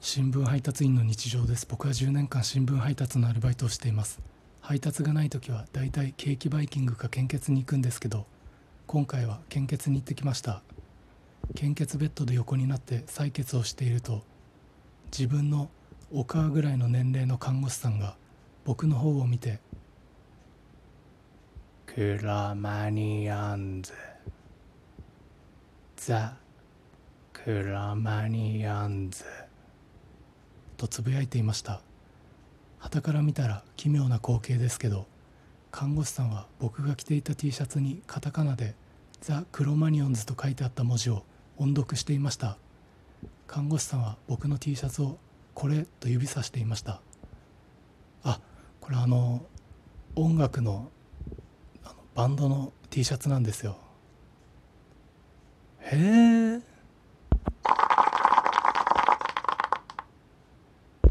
新聞配達員の日常です。僕は10年間新聞配達のアルバイトをしています。配達がない時はだいたいケーキバイキングか献血に行くんですけど今回は献血に行ってきました。献血ベッドで横になって採血をしていると自分のお母ぐらいの年齢の看護師さんが僕の方を見て「クラマニアンズ」「ザ・クラマニアンズ」とつぶやいていました。傍から見たら奇妙な光景ですけど看護師さんは僕が着ていた T シャツにカタカナで「ザ・クロマニオンズ」と書いてあった文字を音読していました。看護師さんは僕の T シャツを「これ」と指さしていました。あこれあの音楽のあのバンドの T シャツなんですよ。へえ